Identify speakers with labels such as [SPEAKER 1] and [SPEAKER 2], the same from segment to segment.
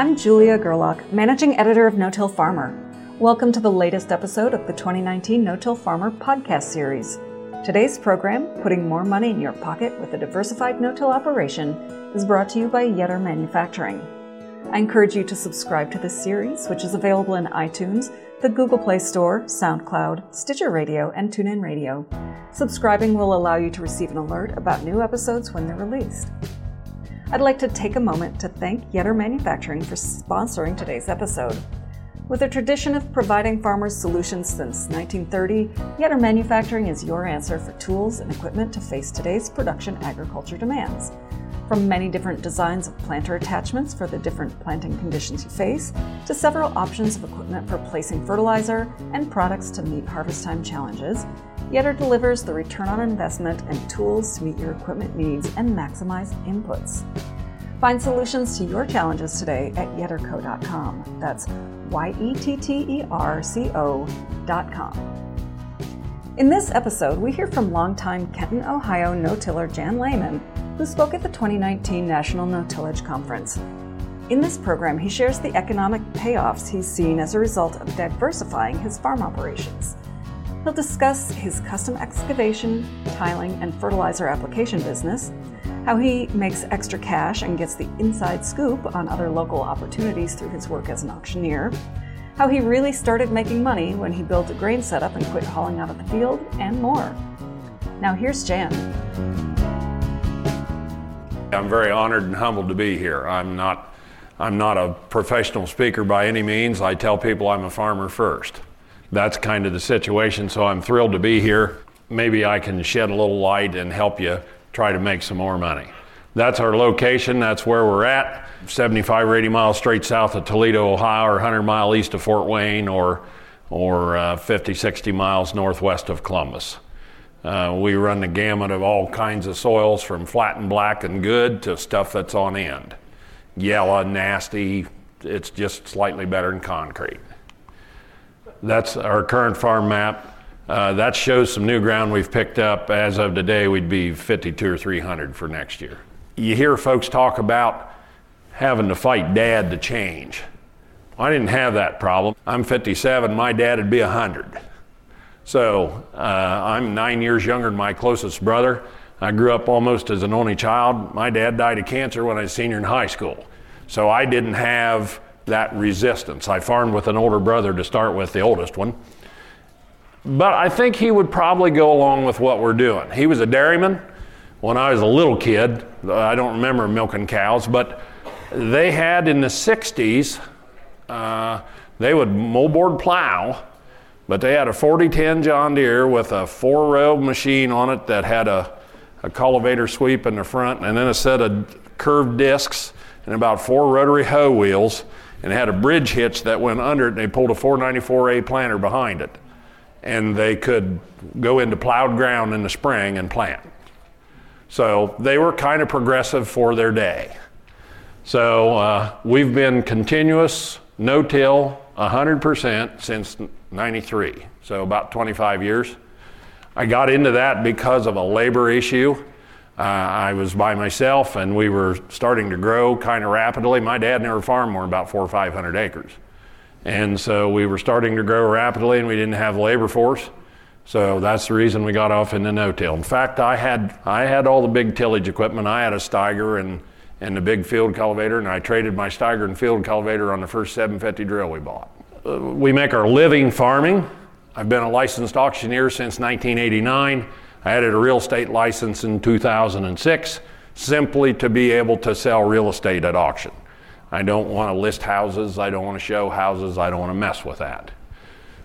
[SPEAKER 1] I'm Julia Gerlach, Managing Editor of No Till Farmer. Welcome to the latest episode of the 2019 No Till Farmer podcast series. Today's program, Putting More Money in Your Pocket with a Diversified No Till Operation, is brought to you by Yetter Manufacturing. I encourage you to subscribe to this series, which is available in iTunes, the Google Play Store, SoundCloud, Stitcher Radio, and TuneIn Radio. Subscribing will allow you to receive an alert about new episodes when they're released. I'd like to take a moment to thank Yetter Manufacturing for sponsoring today's episode. With a tradition of providing farmers solutions since 1930, Yetter Manufacturing is your answer for tools and equipment to face today's production agriculture demands. From many different designs of planter attachments for the different planting conditions you face, to several options of equipment for placing fertilizer and products to meet harvest time challenges, Yetter delivers the return on investment and tools to meet your equipment needs and maximize inputs. Find solutions to your challenges today at yetterco.com. That's Y E T T E R C O.com. In this episode, we hear from longtime Kenton, Ohio no tiller Jan Lehman, who spoke at the 2019 National No Tillage Conference. In this program, he shares the economic payoffs he's seen as a result of diversifying his farm operations. He'll discuss his custom excavation, tiling, and fertilizer application business, how he makes extra cash and gets the inside scoop on other local opportunities through his work as an auctioneer, how he really started making money when he built a grain setup and quit hauling out of the field, and more. Now here's Jan.
[SPEAKER 2] I'm very honored and humbled to be here. I'm not, I'm not a professional speaker by any means. I tell people I'm a farmer first that's kind of the situation. So I'm thrilled to be here. Maybe I can shed a little light and help you try to make some more money. That's our location. That's where we're at. 75 or 80 miles straight south of Toledo, Ohio, or 100 mile east of Fort Wayne, or or uh, 50, 60 miles northwest of Columbus. Uh, we run the gamut of all kinds of soils, from flat and black and good to stuff that's on end. Yellow, nasty. It's just slightly better than concrete. That's our current farm map. Uh, that shows some new ground we've picked up. As of today, we'd be 52 or 300 for next year. You hear folks talk about having to fight dad to change. I didn't have that problem. I'm 57, my dad would be 100. So uh, I'm nine years younger than my closest brother. I grew up almost as an only child. My dad died of cancer when I was senior in high school. So I didn't have that resistance. I farmed with an older brother to start with, the oldest one. But I think he would probably go along with what we're doing. He was a dairyman when I was a little kid. I don't remember milking cows, but they had in the 60s, uh, they would moldboard plow, but they had a 4010 John Deere with a four row machine on it that had a, a cultivator sweep in the front and then a set of curved discs and about four rotary hoe wheels and had a bridge hitch that went under it, and they pulled a 494A planter behind it. And they could go into plowed ground in the spring and plant. So they were kind of progressive for their day. So uh, we've been continuous, no till, 100% since 93, so about 25 years. I got into that because of a labor issue. Uh, I was by myself and we were starting to grow kind of rapidly. My dad never farmed more than about four or 500 acres. And so we were starting to grow rapidly and we didn't have labor force. So that's the reason we got off into no-till. In fact, I had, I had all the big tillage equipment. I had a Steiger and, and the big field cultivator, and I traded my Steiger and field cultivator on the first 750 drill we bought. Uh, we make our living farming. I've been a licensed auctioneer since 1989. I added a real estate license in 2006 simply to be able to sell real estate at auction. I don't want to list houses, I don't want to show houses, I don't want to mess with that.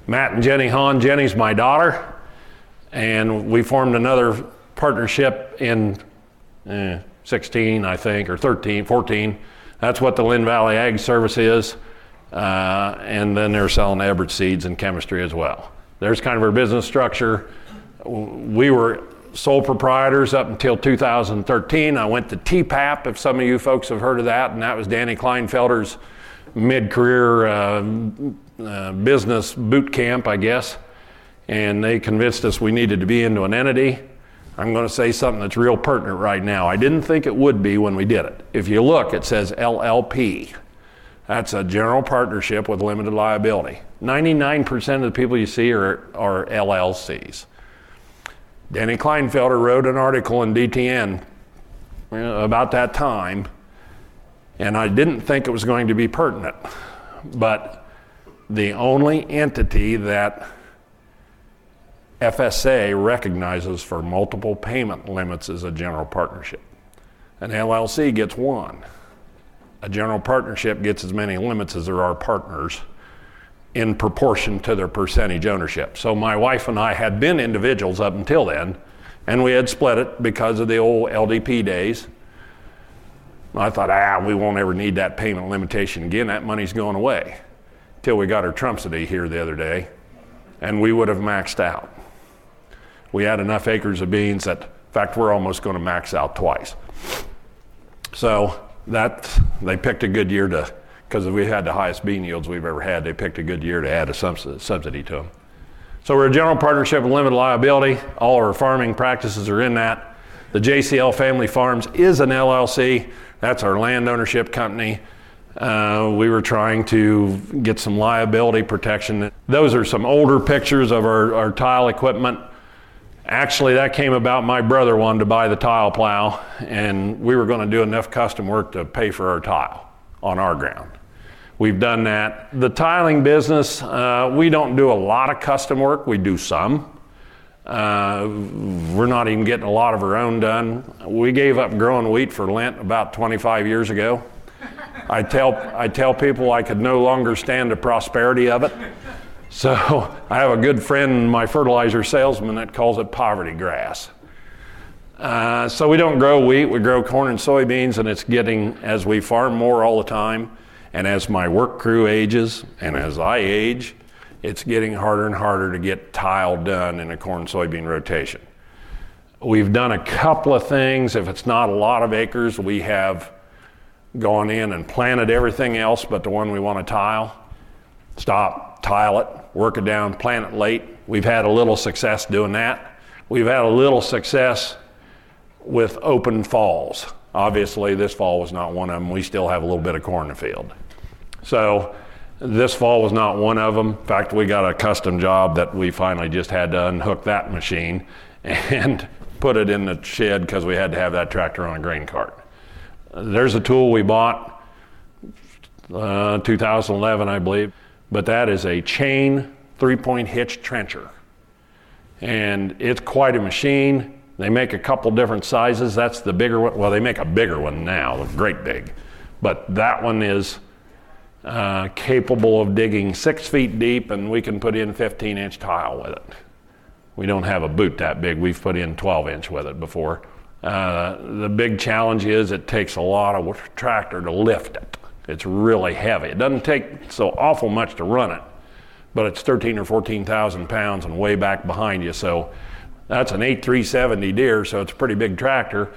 [SPEAKER 2] Matt and Jenny Hahn, Jenny's my daughter, and we formed another partnership in eh, 16, I think, or 13, 14. That's what the Lynn Valley Ag Service is. Uh, and then they're selling Everett seeds and chemistry as well. There's kind of our business structure we were sole proprietors up until 2013. I went to TPAP, if some of you folks have heard of that, and that was Danny Klinefelter's mid career uh, uh, business boot camp, I guess. And they convinced us we needed to be into an entity. I'm going to say something that's real pertinent right now. I didn't think it would be when we did it. If you look, it says LLP. That's a general partnership with limited liability. 99% of the people you see are, are LLCs. Danny Klinefelter wrote an article in DTN uh, about that time, and I didn't think it was going to be pertinent. But the only entity that FSA recognizes for multiple payment limits is a general partnership. An LLC gets one. A general partnership gets as many limits as there are partners in proportion to their percentage ownership. So my wife and I had been individuals up until then, and we had split it because of the old LDP days. I thought, ah, we won't ever need that payment limitation again. That money's going away. Till we got our Trumpsity here the other day, and we would have maxed out. We had enough acres of beans that, in fact, we're almost going to max out twice. So that they picked a good year to because we had the highest bean yields we've ever had. They picked a good year to add a subsidy to them. So we're a general partnership with limited liability. All our farming practices are in that. The JCL Family Farms is an LLC. That's our land ownership company. Uh, we were trying to get some liability protection. Those are some older pictures of our, our tile equipment. Actually, that came about. My brother wanted to buy the tile plow, and we were going to do enough custom work to pay for our tile on our ground. We've done that. The tiling business, uh, we don't do a lot of custom work, we do some. Uh, we're not even getting a lot of our own done. We gave up growing wheat for Lent about 25 years ago. I tell, I tell people I could no longer stand the prosperity of it. So I have a good friend, my fertilizer salesman, that calls it poverty grass. Uh, so we don't grow wheat, we grow corn and soybeans, and it's getting, as we farm more all the time, and as my work crew ages, and as I age, it's getting harder and harder to get tile done in a corn soybean rotation. We've done a couple of things. If it's not a lot of acres, we have gone in and planted everything else but the one we want to tile. Stop, tile it, work it down, plant it late. We've had a little success doing that. We've had a little success with open falls. Obviously, this fall was not one of them. We still have a little bit of corn in the field. So, this fall was not one of them. In fact, we got a custom job that we finally just had to unhook that machine and put it in the shed because we had to have that tractor on a grain cart. There's a tool we bought uh, 2011, I believe but that is a chain three point hitch trencher. And it's quite a machine. They make a couple different sizes. That's the bigger one. Well, they make a bigger one now, great big. But that one is uh, capable of digging six feet deep, and we can put in 15 inch tile with it. We don't have a boot that big. We've put in 12 inch with it before. Uh, the big challenge is it takes a lot of tractor to lift it. It's really heavy. It doesn't take so awful much to run it, but it's 13 or 14,000 pounds and way back behind you. So that's an 8370 Deere, so it's a pretty big tractor.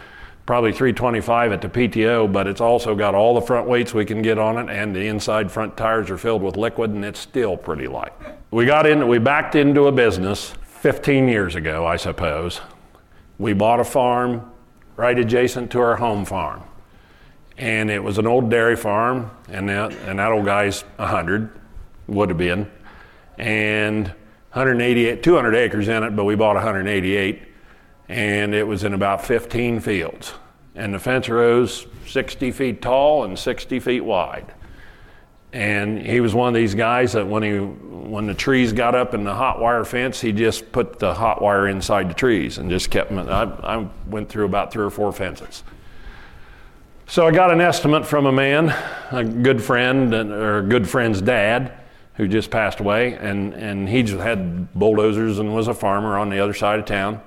[SPEAKER 2] Probably 325 at the PTO, but it's also got all the front weights we can get on it, and the inside front tires are filled with liquid, and it's still pretty light. We got in, we backed into a business 15 years ago, I suppose. We bought a farm right adjacent to our home farm and it was an old dairy farm, and that, and that old guy's 100, would have been, and 188, 200 acres in it, but we bought 188, and it was in about 15 fields. And the fence rows 60 feet tall and 60 feet wide. And he was one of these guys that when he when the trees got up in the hot wire fence, he just put the hot wire inside the trees and just kept them. I, I went through about three or four fences. So I got an estimate from a man, a good friend, or a good friend's dad, who just passed away, and, and he just had bulldozers and was a farmer on the other side of town.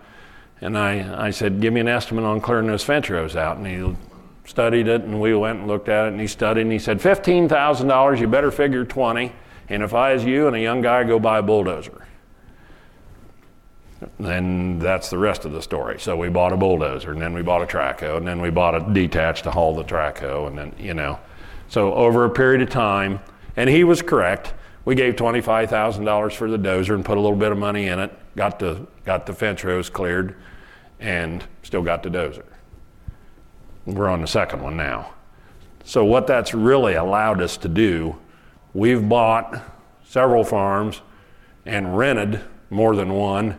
[SPEAKER 2] And I, I said, Give me an estimate on clearing those fence rows out. And he studied it, and we went and looked at it, and he studied, and he said, $15,000, you better figure 20. And if I, as you and a young guy, go buy a bulldozer then that's the rest of the story. So we bought a bulldozer, and then we bought a track hoe, and then we bought a detached to haul the track hoe, and then you know. So over a period of time, and he was correct. We gave twenty-five thousand dollars for the dozer and put a little bit of money in it. Got the got the fence rows cleared, and still got the dozer. We're on the second one now. So, what that's really allowed us to do, we've bought several farms and rented more than one.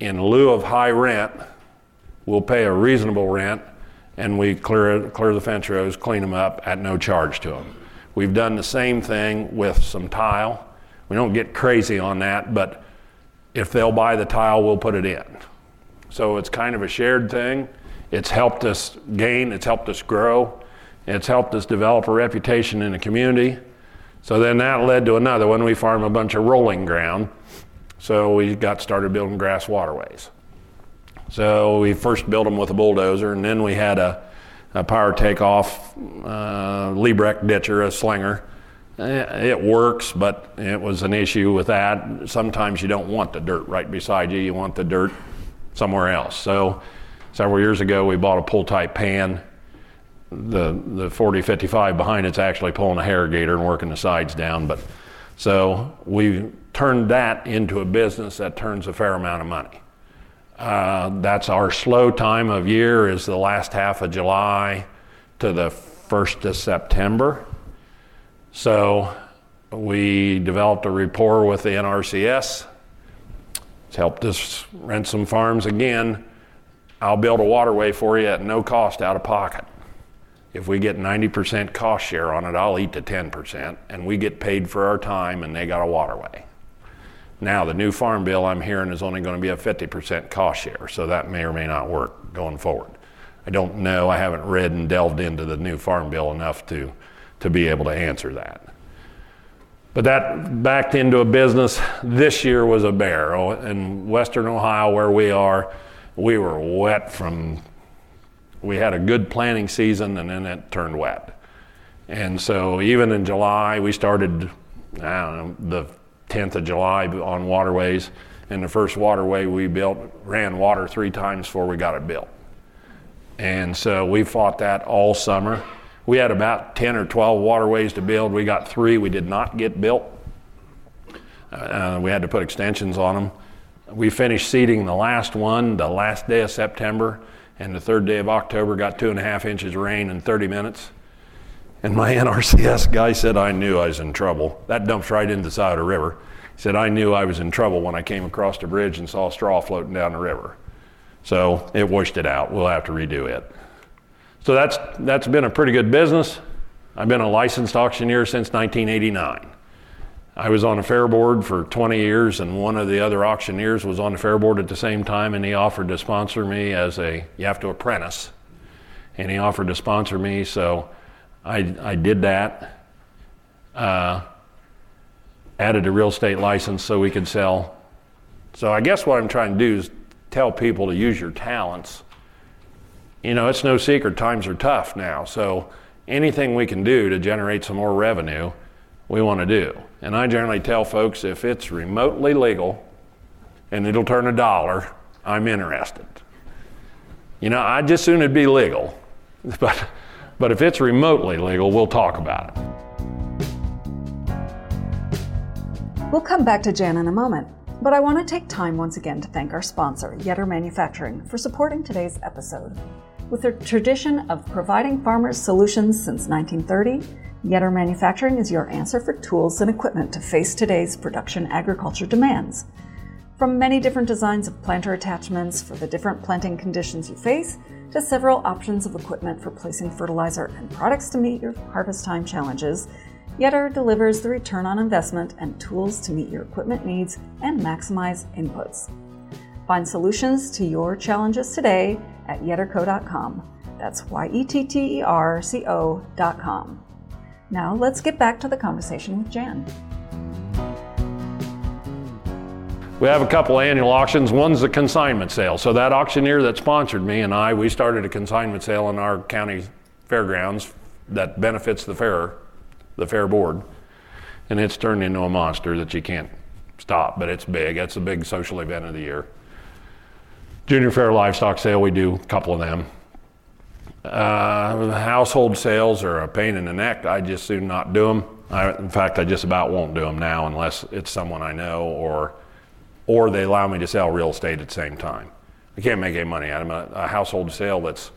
[SPEAKER 2] In lieu of high rent, we'll pay a reasonable rent and we clear, clear the fence rows, clean them up at no charge to them. We've done the same thing with some tile. We don't get crazy on that, but if they'll buy the tile, we'll put it in. So it's kind of a shared thing. It's helped us gain, it's helped us grow, it's helped us develop a reputation in the community. So then that led to another one. We farm a bunch of rolling ground. So we got started building grass waterways. So we first built them with a bulldozer, and then we had a, a power takeoff uh, Liebrecht ditcher, a slinger. Eh, it works, but it was an issue with that. Sometimes you don't want the dirt right beside you, you want the dirt somewhere else. So several years ago, we bought a pull type pan. The, the 4055 behind it's actually pulling a harrogator and working the sides down. But so we turned that into a business that turns a fair amount of money. Uh, that's our slow time of year is the last half of July to the 1st of September. So we developed a rapport with the NRCS. It's helped us rent some farms again. I'll build a waterway for you at no cost out of pocket. If we get 90% cost share on it, I'll eat the 10%, and we get paid for our time, and they got a waterway. Now, the new farm bill I'm hearing is only going to be a 50% cost share, so that may or may not work going forward. I don't know. I haven't read and delved into the new farm bill enough to, to be able to answer that. But that backed into a business. This year was a bear. Oh, in western Ohio, where we are, we were wet from, we had a good planting season and then it turned wet. And so even in July, we started, I don't know, the 10th of July on waterways. And the first waterway we built ran water three times before we got it built. And so we fought that all summer. We had about 10 or 12 waterways to build. We got three we did not get built. Uh, we had to put extensions on them. We finished seeding the last one the last day of September, and the third day of October got two and a half inches of rain in 30 minutes. And my NRCS guy said I knew I was in trouble. That dumps right into the side of the river. He said I knew I was in trouble when I came across the bridge and saw straw floating down the river. So it washed it out. We'll have to redo it. So that's, that's been a pretty good business. I've been a licensed auctioneer since 1989. I was on a fair board for 20 years, and one of the other auctioneers was on the fair board at the same time, and he offered to sponsor me as a, you have to apprentice, and he offered to sponsor me, so I, I did that. Uh, added a real estate license so we could sell. So I guess what I'm trying to do is tell people to use your talents you know, it's no secret times are tough now. So anything we can do to generate some more revenue, we want to do. And I generally tell folks if it's remotely legal and it'll turn a dollar, I'm interested. You know, I'd just soon it'd be legal. But, but if it's remotely legal, we'll talk about it.
[SPEAKER 1] We'll come back to Jan in a moment, but I want to take time once again to thank our sponsor, Yetter Manufacturing, for supporting today's episode. With a tradition of providing farmers solutions since 1930, Yetter Manufacturing is your answer for tools and equipment to face today's production agriculture demands. From many different designs of planter attachments for the different planting conditions you face, to several options of equipment for placing fertilizer and products to meet your harvest time challenges, Yetter delivers the return on investment and tools to meet your equipment needs and maximize inputs. Find solutions to your challenges today at yetterco.com. That's Y E T T E R C O.com. Now let's get back to the conversation with Jan.
[SPEAKER 2] We have a couple annual auctions. One's the consignment sale. So that auctioneer that sponsored me and I, we started a consignment sale in our county fairgrounds that benefits the fair, the fair board, and it's turned into a monster that you can't stop. But it's big. It's a big social event of the year. Junior Fair Livestock Sale, we do a couple of them. Uh, household sales are a pain in the neck. I just soon not do them. I, in fact, I just about won't do them now unless it's someone I know or, or they allow me to sell real estate at the same time. I can't make any money out of a, a household sale that's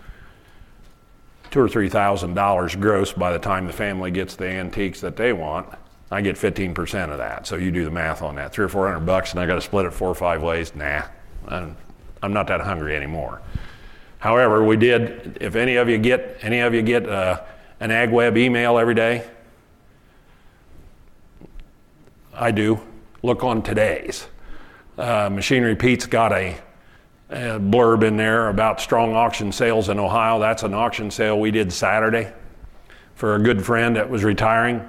[SPEAKER 2] two or three thousand dollars gross by the time the family gets the antiques that they want. I get 15% of that. So you do the math on that. Three or four hundred bucks, and I got to split it four or five ways. Nah, I'm, I'm not that hungry anymore. However, we did. If any of you get any of you get uh, an AgWeb email every day, I do. Look on today's. Uh, Machinery Pete's got a, a blurb in there about strong auction sales in Ohio. That's an auction sale we did Saturday for a good friend that was retiring,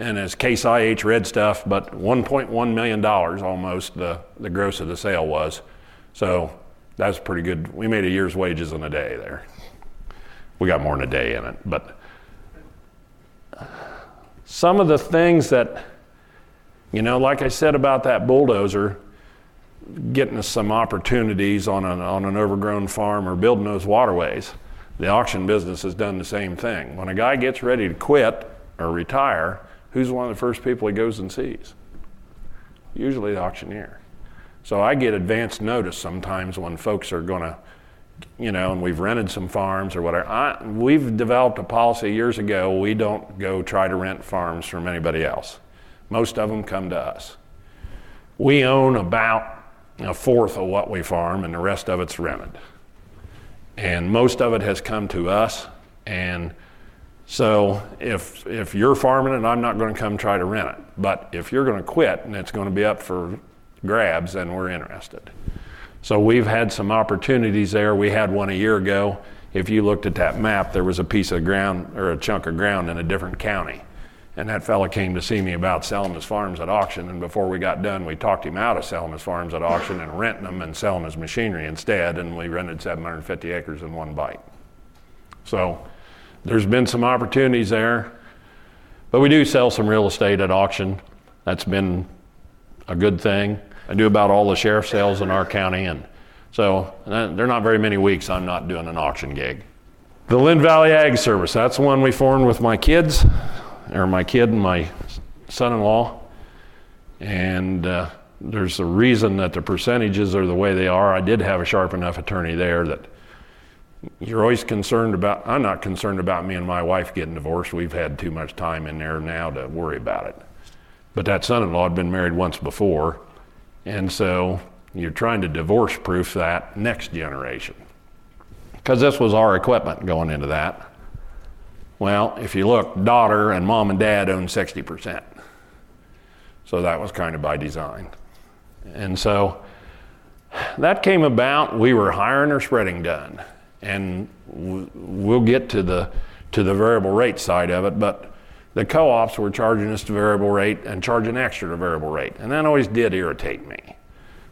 [SPEAKER 2] and it's Case IH red stuff, but $1.1 million almost the, the gross of the sale was. So that's pretty good. We made a year's wages in a day there. We got more than a day in it, but some of the things that, you know, like I said about that bulldozer, getting us some opportunities on an, on an overgrown farm or building those waterways. The auction business has done the same thing. When a guy gets ready to quit or retire, who's one of the first people he goes and sees? Usually the auctioneer. So I get advance notice sometimes when folks are going to, you know, and we've rented some farms or whatever. I, we've developed a policy years ago we don't go try to rent farms from anybody else. Most of them come to us. We own about a fourth of what we farm, and the rest of it's rented. And most of it has come to us. And so if, if you're farming it, I'm not going to come try to rent it. But if you're going to quit and it's going to be up for grabs, then we're interested. So we've had some opportunities there. We had one a year ago. If you looked at that map, there was a piece of ground or a chunk of ground in a different county. And that fella came to see me about selling his farms at auction. And before we got done, we talked him out of selling his farms at auction and renting them and selling his machinery instead. And we rented 750 acres in one bite. So there's been some opportunities there. But we do sell some real estate at auction. That's been a good thing. I do about all the sheriff sales in our county. And so uh, there are not very many weeks I'm not doing an auction gig. The Lynn Valley Ag Service, that's the one we formed with my kids or my kid and my son-in-law, and uh, there's a reason that the percentages are the way they are. I did have a sharp enough attorney there that you're always concerned about. I'm not concerned about me and my wife getting divorced. We've had too much time in there now to worry about it. But that son-in-law had been married once before, and so you're trying to divorce proof that next generation. Because this was our equipment going into that. Well, if you look, daughter and mom and dad own 60%. So that was kind of by design. And so that came about. We were hiring or spreading done. And we'll get to the, to the variable rate side of it, but the co ops were charging us the variable rate and charging extra to variable rate. And that always did irritate me.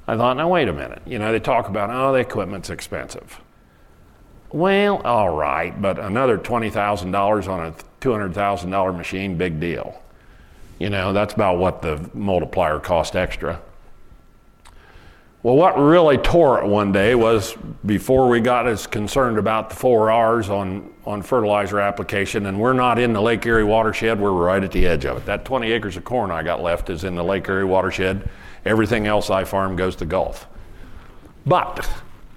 [SPEAKER 2] I thought, now wait a minute. You know, they talk about, oh, the equipment's expensive. Well, all right, but another $20,000 on a $200,000 machine, big deal. You know, that's about what the multiplier cost extra. Well, what really tore it one day was before we got as concerned about the four R's on, on fertilizer application, and we're not in the Lake Erie watershed, we're right at the edge of it. That 20 acres of corn I got left is in the Lake Erie watershed. Everything else I farm goes to Gulf. But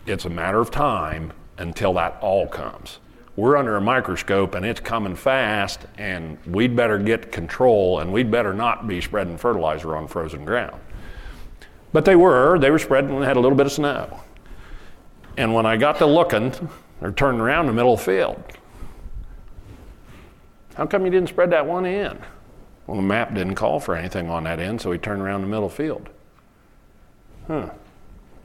[SPEAKER 2] it's a matter of time until that all comes. We're under a microscope and it's coming fast, and we'd better get control and we'd better not be spreading fertilizer on frozen ground. But they were, they were spreading and had a little bit of snow. And when I got to looking, or turning around in the middle of the field, how come you didn't spread that one in? Well, the map didn't call for anything on that end, so we turned around in the middle field. Huh.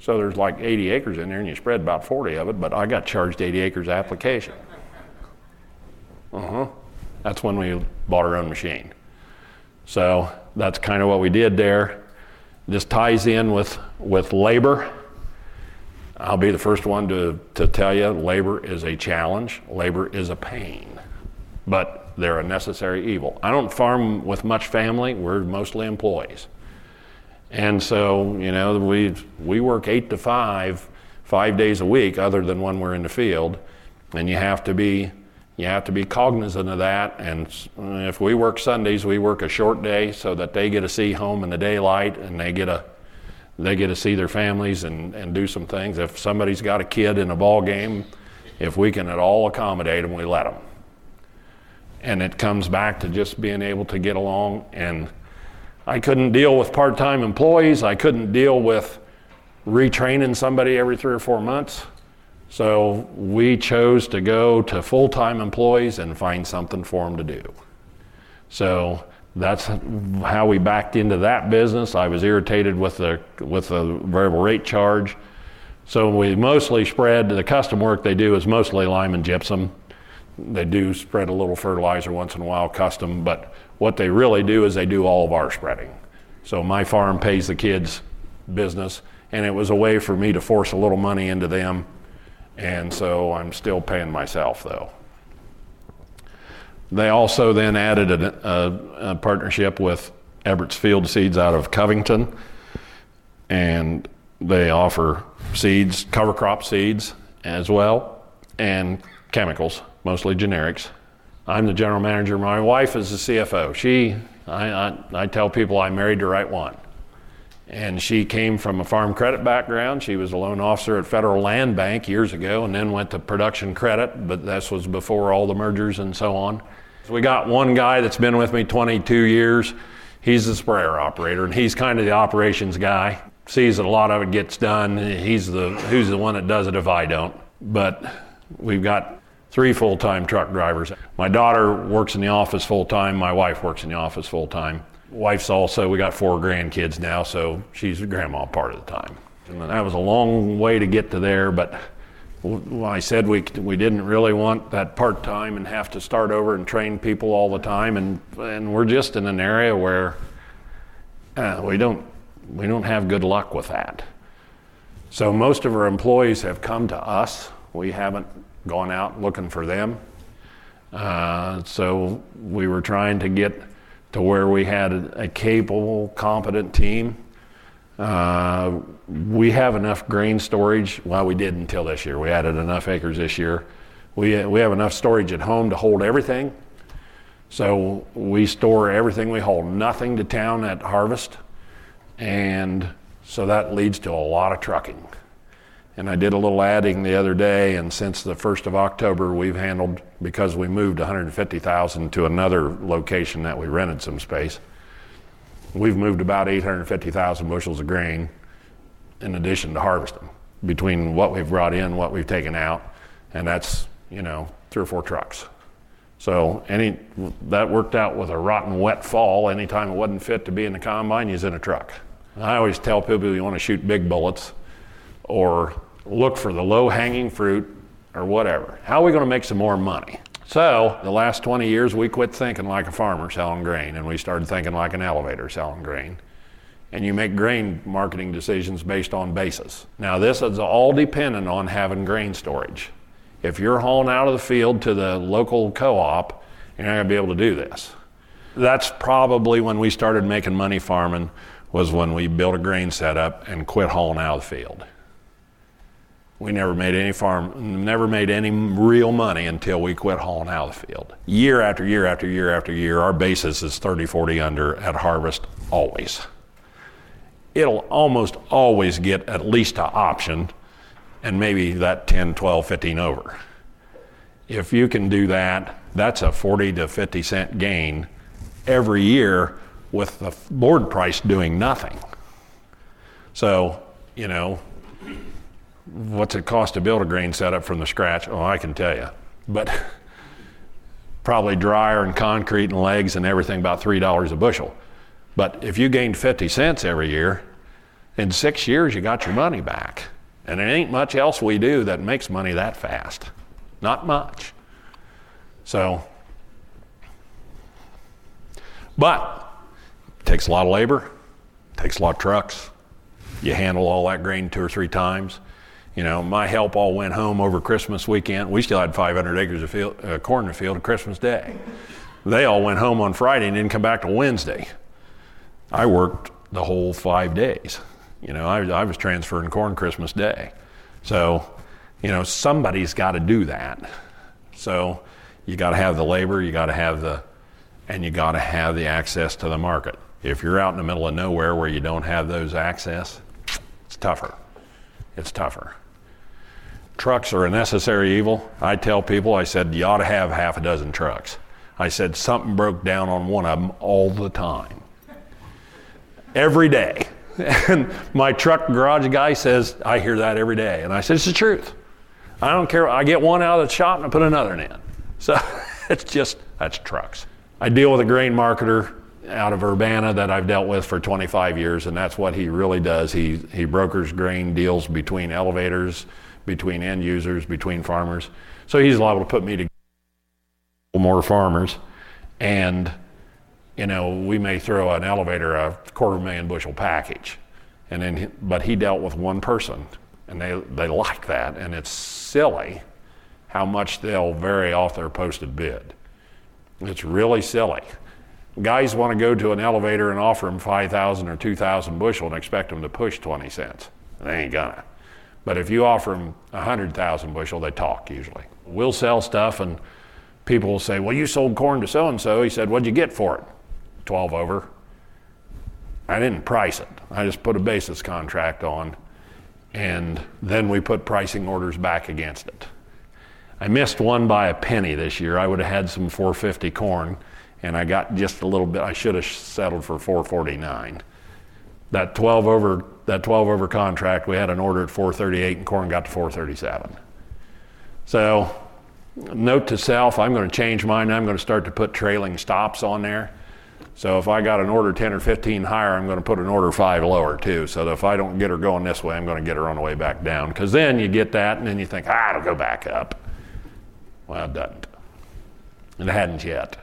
[SPEAKER 2] So there's like 80 acres in there, and you spread about 40 of it, but I got charged 80 acres application. Uh huh. That's when we bought our own machine. So that's kind of what we did there. This ties in with, with labor. I'll be the first one to, to tell you labor is a challenge, labor is a pain, but they're a necessary evil. I don't farm with much family, we're mostly employees. And so, you know, we, we work eight to five, five days a week, other than when we're in the field. And you have to be, you have to be cognizant of that. And if we work Sundays, we work a short day so that they get to see home in the daylight and they get a, they get to see their families and, and do some things. If somebody's got a kid in a ball game, if we can at all accommodate them, we let them. And it comes back to just being able to get along. And I couldn't deal with part time employees, I couldn't deal with retraining somebody every three or four months. So we chose to go to full time employees and find something for them to do. So that's how we backed into that business. I was irritated with the with the variable rate charge. So we mostly spread the custom work they do is mostly lime and gypsum. They do spread a little fertilizer once in a while, custom, but what they really do is they do all of our spreading. So my farm pays the kids' business, and it was a way for me to force a little money into them, and so I'm still paying myself though. They also then added a, a, a partnership with Ebert's Field Seeds out of Covington, and they offer seeds, cover crop seeds as well, and chemicals, mostly generics. I'm the general manager. My wife is the CFO. She, I, I, I tell people I married the right one. And she came from a farm credit background. She was a loan officer at Federal Land Bank years ago and then went to production credit, but this was before all the mergers and so on. So we got one guy that's been with me 22 years. He's the sprayer operator, and he's kind of the operations guy. Sees that a lot of it gets done. He's the who's the one that does it if I don't. But we've got three full-time truck drivers. My daughter works in the office full-time. My wife works in the office full-time. Wife's also we got four grandkids now, so she's a grandma part of the time. And that was a long way to get to there, but I said we, we didn't really want that part time and have to start over and train people all the time, and, and we're just in an area where uh, we, don't, we don't have good luck with that. So most of our employees have come to us. We haven't gone out looking for them. Uh, so we were trying to get to where we had a, a capable, competent team uh, we have enough grain storage. Well, we did until this year. We added enough acres this year. We, we have enough storage at home to hold everything. So we store everything we hold, nothing to town at harvest. And so that leads to a lot of trucking. And I did a little adding the other day, and since the 1st of October, we've handled, because we moved 150,000 to another location that we rented some space, We've moved about 850,000 bushels of grain in addition to harvesting between what we've brought in, what we've taken out, and that's, you know, three or four trucks. So any that worked out with a rotten wet fall. Anytime it wasn't fit to be in the combine, he's in a truck. I always tell people you want to shoot big bullets or look for the low hanging fruit or whatever. How are we going to make some more money? So, the last 20 years, we quit thinking like a farmer selling grain and we started thinking like an elevator selling grain. And you make grain marketing decisions based on basis. Now, this is all dependent on having grain storage. If you're hauling out of the field to the local co op, you're not going to be able to do this. That's probably when we started making money farming, was when we built a grain setup and quit hauling out of the field. We never made any farm, never made any real money until we quit hauling out of the field. Year after year after year after year, our basis is 30, 40 under at harvest always. It'll almost always get at least an option and maybe that 10, 12, 15 over. If you can do that, that's a 40 to 50 cent gain every year with the board price doing nothing. So, you know, what's it cost to build a grain setup from the scratch? Oh, I can tell you. But probably dryer and concrete and legs and everything about $3 a bushel. But if you gained 50 cents every year, in six years you got your money back. And it ain't much else we do that makes money that fast. Not much. So, but it takes a lot of labor, takes a lot of trucks. You handle all that grain two or three times. You know, my help all went home over Christmas weekend. We still had 500 acres of field, uh, corn in the field on Christmas Day. They all went home on Friday and didn't come back till Wednesday. I worked the whole five days. You know, I, I was transferring corn Christmas Day. So, you know, somebody's got to do that. So, you got to have the labor, you got to have the, and you got to have the access to the market. If you're out in the middle of nowhere where you don't have those access, it's tougher. It's tougher trucks are a necessary evil. I tell people, I said, you ought to have half a dozen trucks. I said, something broke down on one of them all the time. Every day. And my truck garage guy says, I hear that every day. And I said, It's the truth. I don't care. I get one out of the shop and I put another in. So it's just, that's trucks. I deal with a grain marketer out of Urbana that I've dealt with for 25 years, and that's what he really does. He, he brokers grain deals between elevators, between end users, between farmers. So he's liable to put me to more farmers. And, you know, we may throw an elevator a quarter of a million bushel package. And then, but he dealt with one person, and they, they like that. And it's silly how much they'll vary off their posted bid. It's really silly. Guys want to go to an elevator and offer them 5,000 or 2,000 bushel and expect them to push 20 cents. They ain't gonna. But if you offer them 100,000 bushel, they talk usually. We'll sell stuff and people will say, Well, you sold corn to so and so. He said, What'd you get for it? 12 over. I didn't price it, I just put a basis contract on, and then we put pricing orders back against it. I missed one by a penny this year. I would have had some 450 corn, and I got just a little bit. I should have settled for 449. That 12 over that 12 over contract, we had an order at 438, and corn got to 437. So, note to self: I'm going to change mine. I'm going to start to put trailing stops on there. So if I got an order 10 or 15 higher, I'm going to put an order 5 lower too. So that if I don't get her going this way, I'm going to get her on the way back down. Because then you get that, and then you think, ah, it'll go back up. Well, it doesn't. It hadn't yet.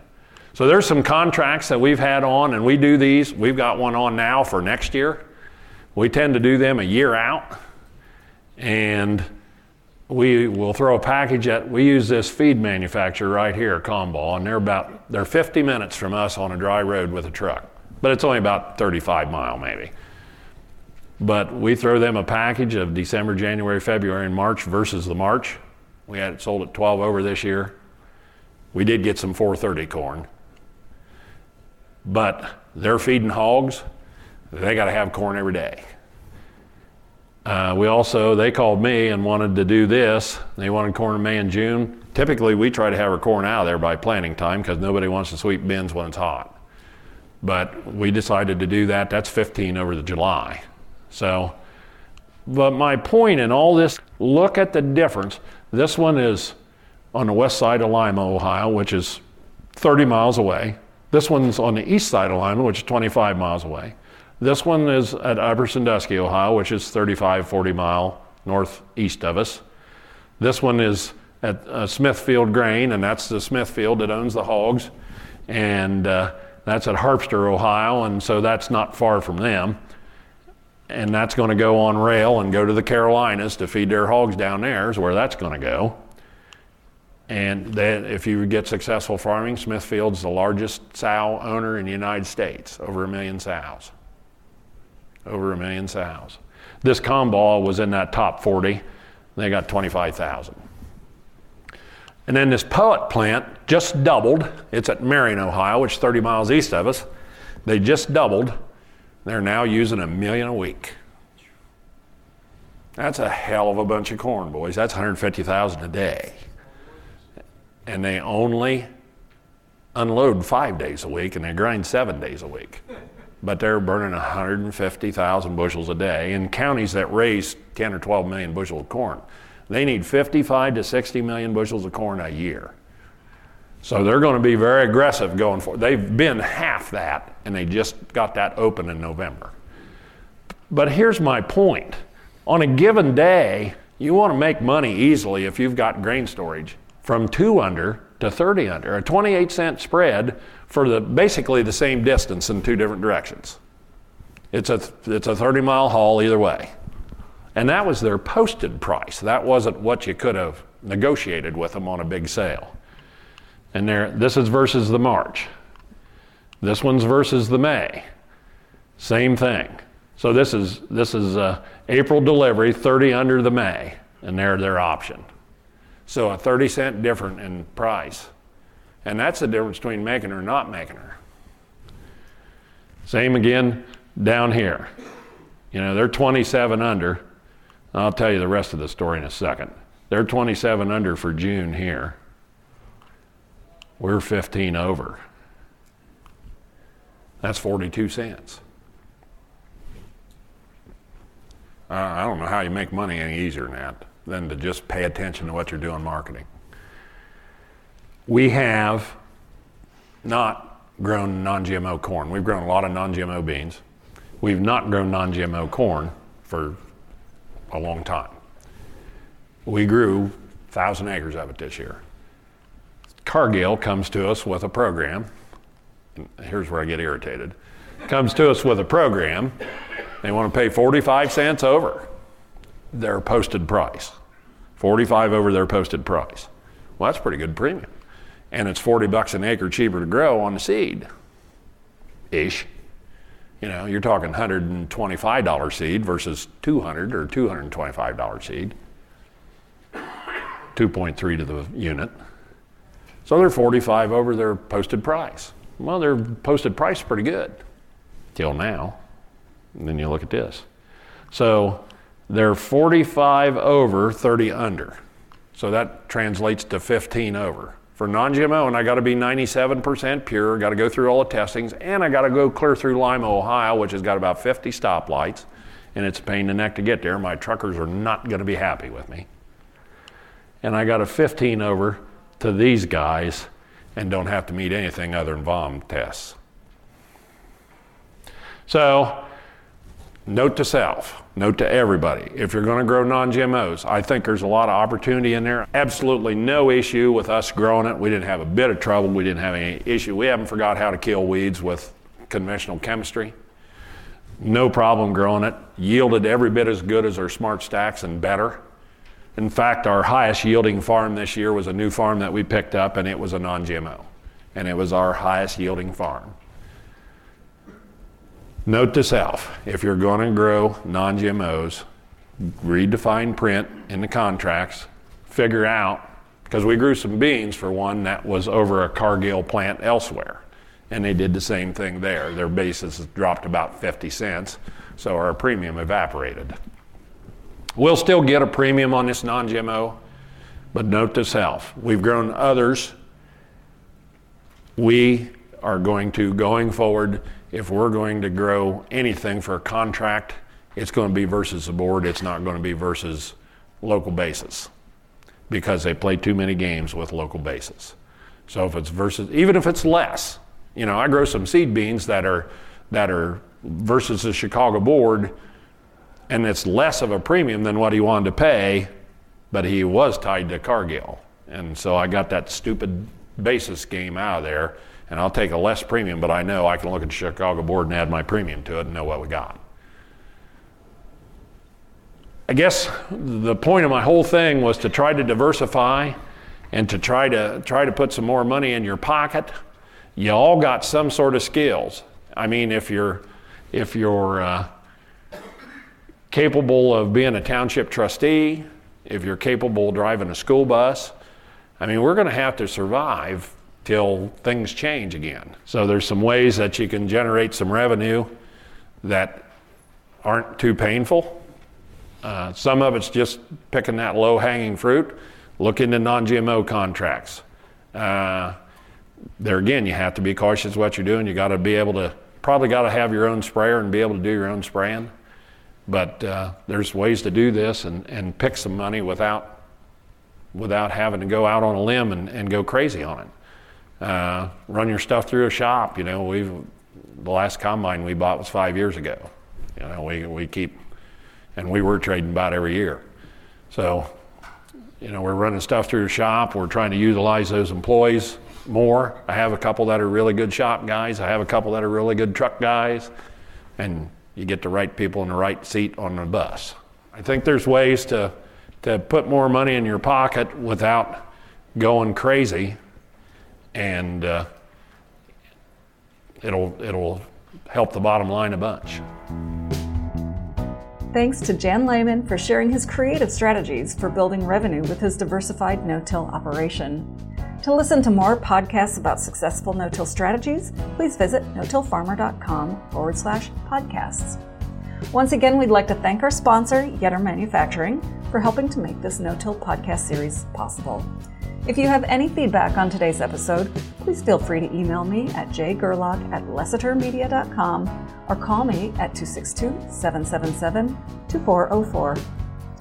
[SPEAKER 2] So there's some contracts that we've had on, and we do these. We've got one on now for next year. We tend to do them a year out, and we will throw a package at. We use this feed manufacturer right here, Comball, and they're about they're 50 minutes from us on a dry road with a truck, but it's only about 35 mile maybe. But we throw them a package of December, January, February, and March versus the March. We had it sold at 12 over this year. We did get some 430 corn. But they're feeding hogs. They got to have corn every day. Uh, we also, they called me and wanted to do this. They wanted corn in May and June. Typically, we try to have our corn out of there by planting time because nobody wants to sweep bins when it's hot. But we decided to do that. That's 15 over the July. So, but my point in all this, look at the difference. This one is on the west side of Lima, Ohio, which is 30 miles away. This one's on the east side of Lima, which is 25 miles away. This one is at Upper Sandusky, Ohio, which is 35, 40 mile northeast of us. This one is at uh, Smithfield Grain, and that's the Smithfield that owns the hogs. And uh, that's at Harpster, Ohio, and so that's not far from them. And that's going to go on rail and go to the Carolinas to feed their hogs down there, is where that's going to go. And then, if you get successful farming, Smithfield's the largest sow owner in the United States, over a million sows. Over a million sows. This Comball was in that top 40. They got 25,000. And then this pellet plant just doubled. It's at Marion, Ohio, which is 30 miles east of us. They just doubled. They're now using a million a week. That's a hell of a bunch of corn, boys. That's 150,000 a day and they only unload five days a week and they grind seven days a week. But they're burning 150,000 bushels a day in counties that raise 10 or 12 million bushels of corn. They need 55 to 60 million bushels of corn a year. So they're going to be very aggressive going forward. They've been half that, and they just got that open in November. But here's my point on a given day, you want to make money easily if you've got grain storage from two under to 30 under, a 28 cent spread for the basically the same distance in two different directions. It's a, it's a 30 mile haul either way. And that was their posted price. That wasn't what you could have negotiated with them on a big sale. And there, this is versus the March. This one's versus the May. Same thing. So this is this is uh, April delivery, 30 under the May, and they're their option. So a 30 cent difference in price. And that's the difference between making her or not making her. Same again down here. You know, they're 27 under. I'll tell you the rest of the story in a second. They're 27 under for June here. We're 15 over. That's 42 cents. I don't know how you make money any easier than that, than to just pay attention to what you're doing marketing. We have not grown non GMO corn. We've grown a lot of non GMO beans. We've not grown non GMO corn for a long time. We grew 1,000 acres of it this year. Cargill comes to us with a program. Here's where I get irritated. Comes to us with a program. They want to pay 45 cents over their posted price. 45 over their posted price. Well, that's pretty good premium. And it's 40 bucks an acre cheaper to grow on the seed. Ish. You know, you're talking $125 seed versus 200 or $225 seed. 2.3 to the unit. So they're 45 over their posted price. Well, their posted price is pretty good till now. And then you look at this. So they're 45 over, 30 under. So that translates to 15 over. For non GMO, and I got to be 97% pure, got to go through all the testings, and I got to go clear through Lima, Ohio, which has got about 50 stoplights, and it's a pain in the neck to get there. My truckers are not going to be happy with me. And I got a 15 over to these guys and don't have to meet anything other than VOM tests. So, note to self, note to everybody, if you're going to grow non GMOs, I think there's a lot of opportunity in there. Absolutely no issue with us growing it. We didn't have a bit of trouble. We didn't have any issue. We haven't forgot how to kill weeds with conventional chemistry. No problem growing it. Yielded every bit as good as our SmartStax and better. In fact, our highest yielding farm this year was a new farm that we picked up, and it was a non GMO. And it was our highest yielding farm. Note to self if you're going to grow non GMOs, read the fine print in the contracts, figure out, because we grew some beans for one that was over a Cargill plant elsewhere. And they did the same thing there. Their basis dropped about 50 cents, so our premium evaporated. We'll still get a premium on this non GMO, but note to self we've grown others. We are going to, going forward, if we're going to grow anything for a contract, it's going to be versus the board. It's not going to be versus local basis because they play too many games with local basis. So if it's versus, even if it's less, you know, I grow some seed beans that are that are versus the Chicago board and it's less of a premium than what he wanted to pay, but he was tied to Cargill. And so I got that stupid basis game out of there, and I'll take a less premium, but I know I can look at the Chicago board and add my premium to it and know what we got. I guess the point of my whole thing was to try to diversify and to try to try to put some more money in your pocket. You all got some sort of skills. I mean, if you're if you're uh, capable of being a township trustee, if you're capable of driving a school bus, I mean, we're going to have to survive till things change again. So there's some ways that you can generate some revenue that aren't too painful. Uh, some of it's just picking that low hanging fruit. Look into non GMO contracts. Uh, there again, you have to be cautious what you're doing. You got to be able to, probably got to have your own sprayer and be able to do your own spraying. But uh, there's ways to do this and, and pick some money without, without having to go out on a limb and, and go crazy on it. Uh, run your stuff through a shop. You know, we've, the last combine we bought was five years ago. You know, we, we keep, and we were trading about every year. So, you know, we're running stuff through the shop. We're trying to utilize those employees more. I have a couple that are really good shop guys. I have a couple that are really good truck guys. And you get the right people in the right seat on the bus. I think there's ways to, to put more money in your pocket without going crazy, and uh, it'll, it'll help the bottom line a bunch.
[SPEAKER 1] Thanks to Jan Layman for sharing his creative strategies for building revenue with his diversified no till operation. To listen to more podcasts about successful no till strategies, please visit no-tillfarmer.com forward slash podcasts. Once again, we'd like to thank our sponsor, Yetter Manufacturing, for helping to make this no till podcast series possible. If you have any feedback on today's episode, please feel free to email me at jgerlach at lessitermedia.com or call me at 262 777 2404.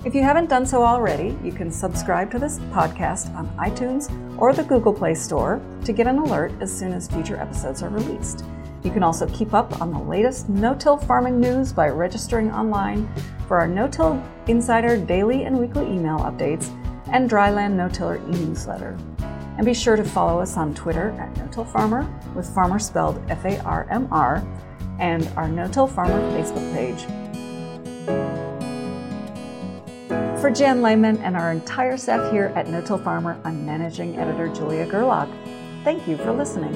[SPEAKER 1] If you haven't done so already, you can subscribe to this podcast on iTunes or the Google Play Store to get an alert as soon as future episodes are released. You can also keep up on the latest no till farming news by registering online for our No Till Insider daily and weekly email updates and Dryland No Tiller e newsletter. And be sure to follow us on Twitter at No Till Farmer, with farmer spelled F A R M R, and our No Till Farmer Facebook page. For Jan Layman and our entire staff here at No Till Farmer, I'm managing editor Julia Gerlach. Thank you for listening.